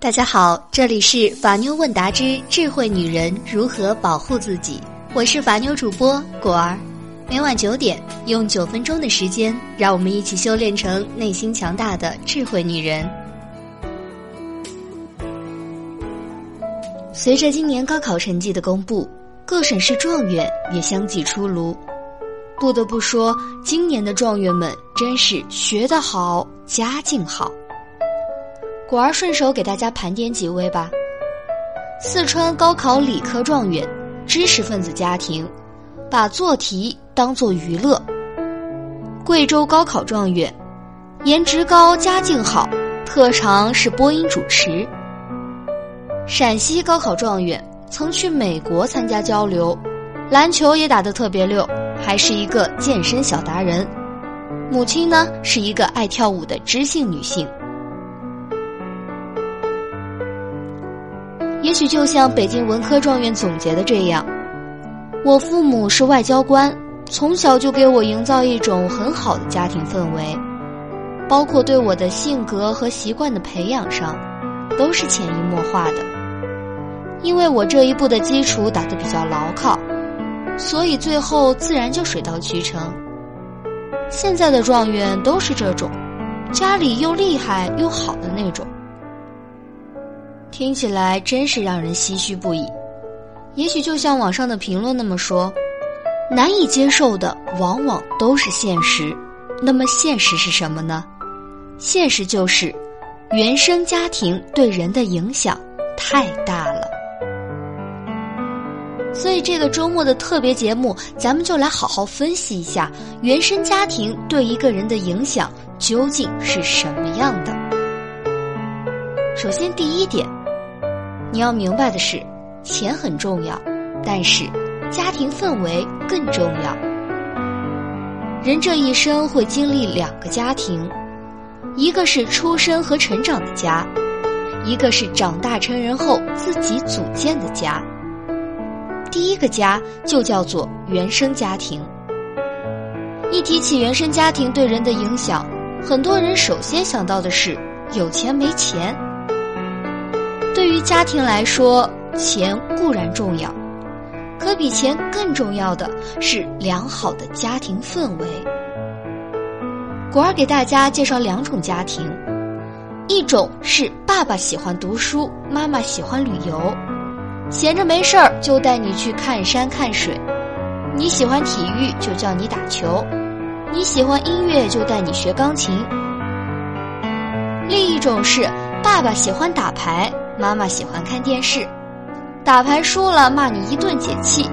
大家好，这里是法妞问答之智慧女人如何保护自己，我是法妞主播果儿。每晚九点，用九分钟的时间，让我们一起修炼成内心强大的智慧女人。随着今年高考成绩的公布，各省市状元也相继出炉。不得不说，今年的状元们真是学得好，家境好。果儿顺手给大家盘点几位吧。四川高考理科状元，知识分子家庭，把做题当做娱乐。贵州高考状元，颜值高，家境好，特长是播音主持。陕西高考状元，曾去美国参加交流，篮球也打得特别溜，还是一个健身小达人。母亲呢，是一个爱跳舞的知性女性。也许就像北京文科状元总结的这样，我父母是外交官，从小就给我营造一种很好的家庭氛围，包括对我的性格和习惯的培养上，都是潜移默化的。因为我这一步的基础打得比较牢靠，所以最后自然就水到渠成。现在的状元都是这种，家里又厉害又好的那种。听起来真是让人唏嘘不已。也许就像网上的评论那么说，难以接受的往往都是现实。那么现实是什么呢？现实就是原生家庭对人的影响太大了。所以这个周末的特别节目，咱们就来好好分析一下原生家庭对一个人的影响究竟是什么样的。首先，第一点。你要明白的是，钱很重要，但是家庭氛围更重要。人这一生会经历两个家庭，一个是出生和成长的家，一个是长大成人后自己组建的家。第一个家就叫做原生家庭。一提起原生家庭对人的影响，很多人首先想到的是有钱没钱。对于家庭来说，钱固然重要，可比钱更重要的是良好的家庭氛围。果儿给大家介绍两种家庭，一种是爸爸喜欢读书，妈妈喜欢旅游，闲着没事儿就带你去看山看水；你喜欢体育就叫你打球，你喜欢音乐就带你学钢琴。另一种是爸爸喜欢打牌。妈妈喜欢看电视，打牌输了骂你一顿解气，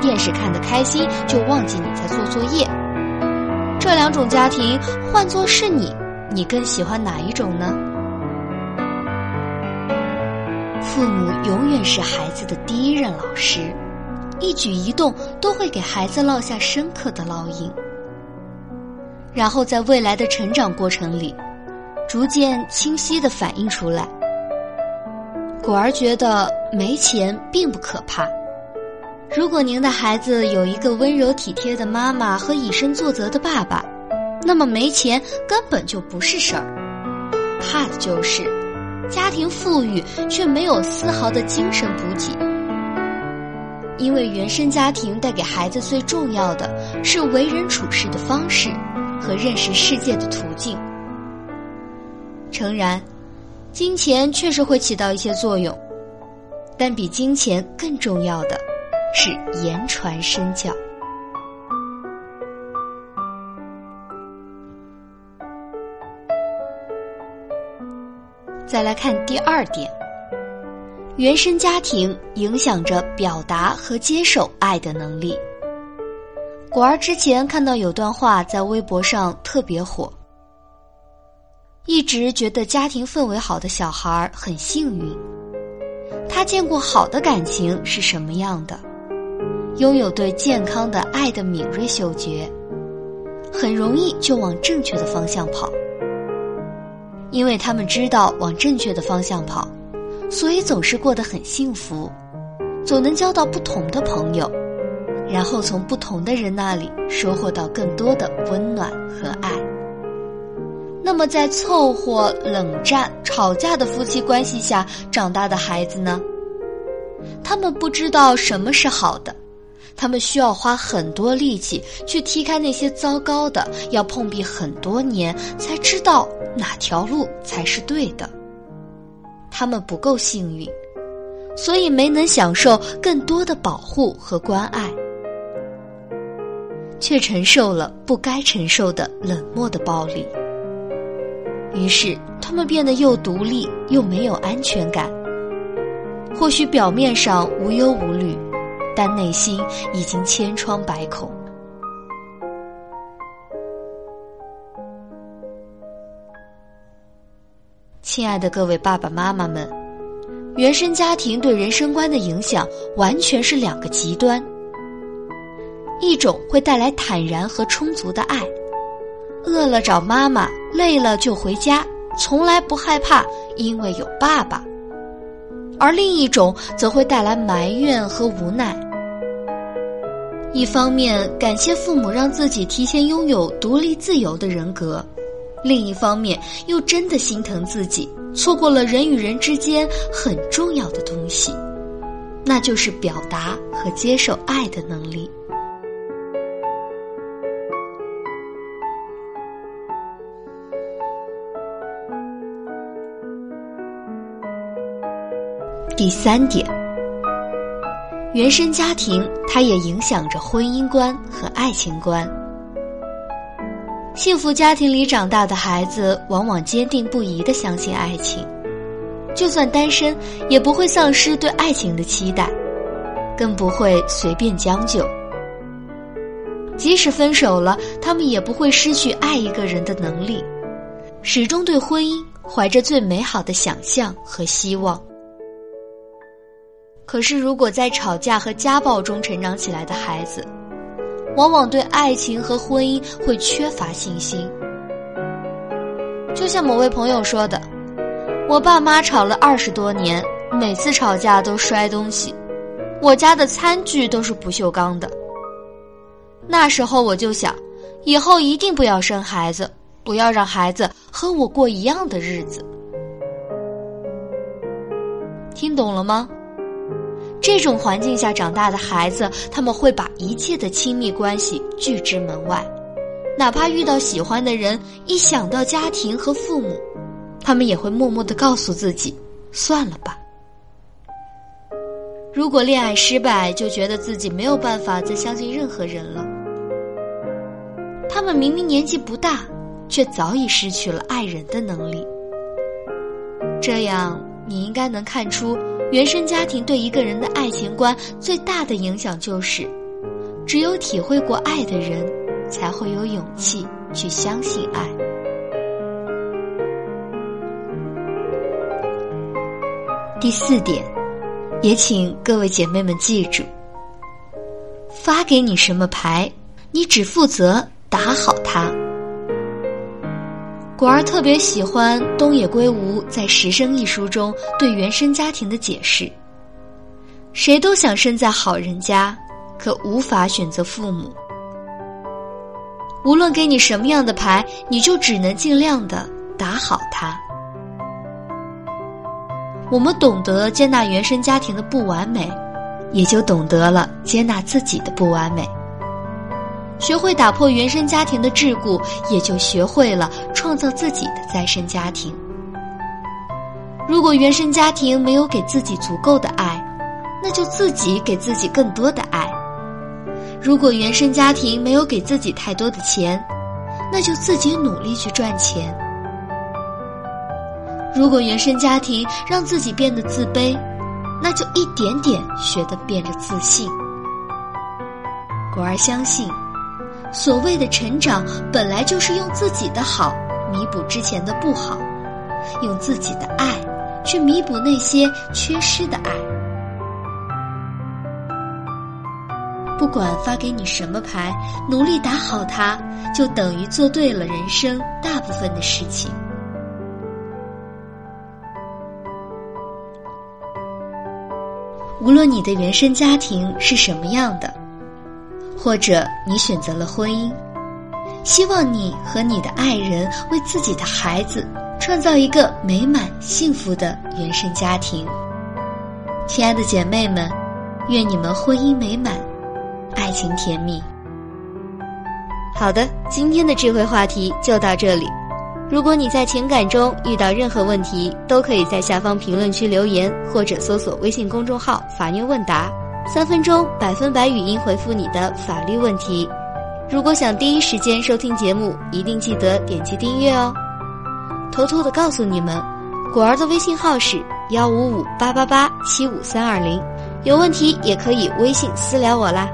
电视看得开心就忘记你在做作业。这两种家庭换做是你，你更喜欢哪一种呢？父母永远是孩子的第一任老师，一举一动都会给孩子烙下深刻的烙印，然后在未来的成长过程里，逐渐清晰的反映出来。果儿觉得没钱并不可怕，如果您的孩子有一个温柔体贴的妈妈和以身作则的爸爸，那么没钱根本就不是事儿。怕的就是家庭富裕却没有丝毫的精神补给，因为原生家庭带给孩子最重要的是为人处事的方式和认识世界的途径。诚然。金钱确实会起到一些作用，但比金钱更重要的是言传身教。再来看第二点，原生家庭影响着表达和接受爱的能力。果儿之前看到有段话在微博上特别火。一直觉得家庭氛围好的小孩很幸运，他见过好的感情是什么样的，拥有对健康的爱的敏锐嗅觉，很容易就往正确的方向跑。因为他们知道往正确的方向跑，所以总是过得很幸福，总能交到不同的朋友，然后从不同的人那里收获到更多的温暖和爱。那么在凑合、冷战、吵架的夫妻关系下长大的孩子呢？他们不知道什么是好的，他们需要花很多力气去踢开那些糟糕的，要碰壁很多年才知道哪条路才是对的。他们不够幸运，所以没能享受更多的保护和关爱，却承受了不该承受的冷漠的暴力。于是，他们变得又独立又没有安全感。或许表面上无忧无虑，但内心已经千疮百孔。亲爱的各位爸爸妈妈们，原生家庭对人生观的影响完全是两个极端。一种会带来坦然和充足的爱，饿了找妈妈，累了就回家，从来不害怕，因为有爸爸；而另一种则会带来埋怨和无奈。一方面感谢父母让自己提前拥有独立自由的人格。另一方面，又真的心疼自己错过了人与人之间很重要的东西，那就是表达和接受爱的能力。第三点，原生家庭它也影响着婚姻观和爱情观。幸福家庭里长大的孩子，往往坚定不移的相信爱情，就算单身，也不会丧失对爱情的期待，更不会随便将就。即使分手了，他们也不会失去爱一个人的能力，始终对婚姻怀着最美好的想象和希望。可是，如果在吵架和家暴中成长起来的孩子，往往对爱情和婚姻会缺乏信心，就像某位朋友说的：“我爸妈吵了二十多年，每次吵架都摔东西，我家的餐具都是不锈钢的。”那时候我就想，以后一定不要生孩子，不要让孩子和我过一样的日子。听懂了吗？这种环境下长大的孩子，他们会把一切的亲密关系拒之门外，哪怕遇到喜欢的人，一想到家庭和父母，他们也会默默的告诉自己：算了吧。如果恋爱失败，就觉得自己没有办法再相信任何人了。他们明明年纪不大，却早已失去了爱人的能力。这样，你应该能看出。原生家庭对一个人的爱情观最大的影响就是，只有体会过爱的人，才会有勇气去相信爱。第四点，也请各位姐妹们记住：发给你什么牌，你只负责打好它。果儿特别喜欢东野圭吾在《十生》一书中对原生家庭的解释。谁都想生在好人家，可无法选择父母。无论给你什么样的牌，你就只能尽量的打好它。我们懂得接纳原生家庭的不完美，也就懂得了接纳自己的不完美。学会打破原生家庭的桎梏，也就学会了创造自己的再生家庭。如果原生家庭没有给自己足够的爱，那就自己给自己更多的爱；如果原生家庭没有给自己太多的钱，那就自己努力去赚钱；如果原生家庭让自己变得自卑，那就一点点学的变得自信。果儿相信。所谓的成长，本来就是用自己的好弥补之前的不好，用自己的爱去弥补那些缺失的爱。不管发给你什么牌，努力打好它，就等于做对了人生大部分的事情。无论你的原生家庭是什么样的。或者你选择了婚姻，希望你和你的爱人为自己的孩子创造一个美满幸福的原生家庭。亲爱的姐妹们，愿你们婚姻美满，爱情甜蜜。好的，今天的智慧话题就到这里。如果你在情感中遇到任何问题，都可以在下方评论区留言，或者搜索微信公众号“法院问答”，三分钟百分百语音回复你的法律问题。如果想第一时间收听节目，一定记得点击订阅哦。偷偷的告诉你们，果儿的微信号是幺五五八八八七五三二零，有问题也可以微信私聊我啦。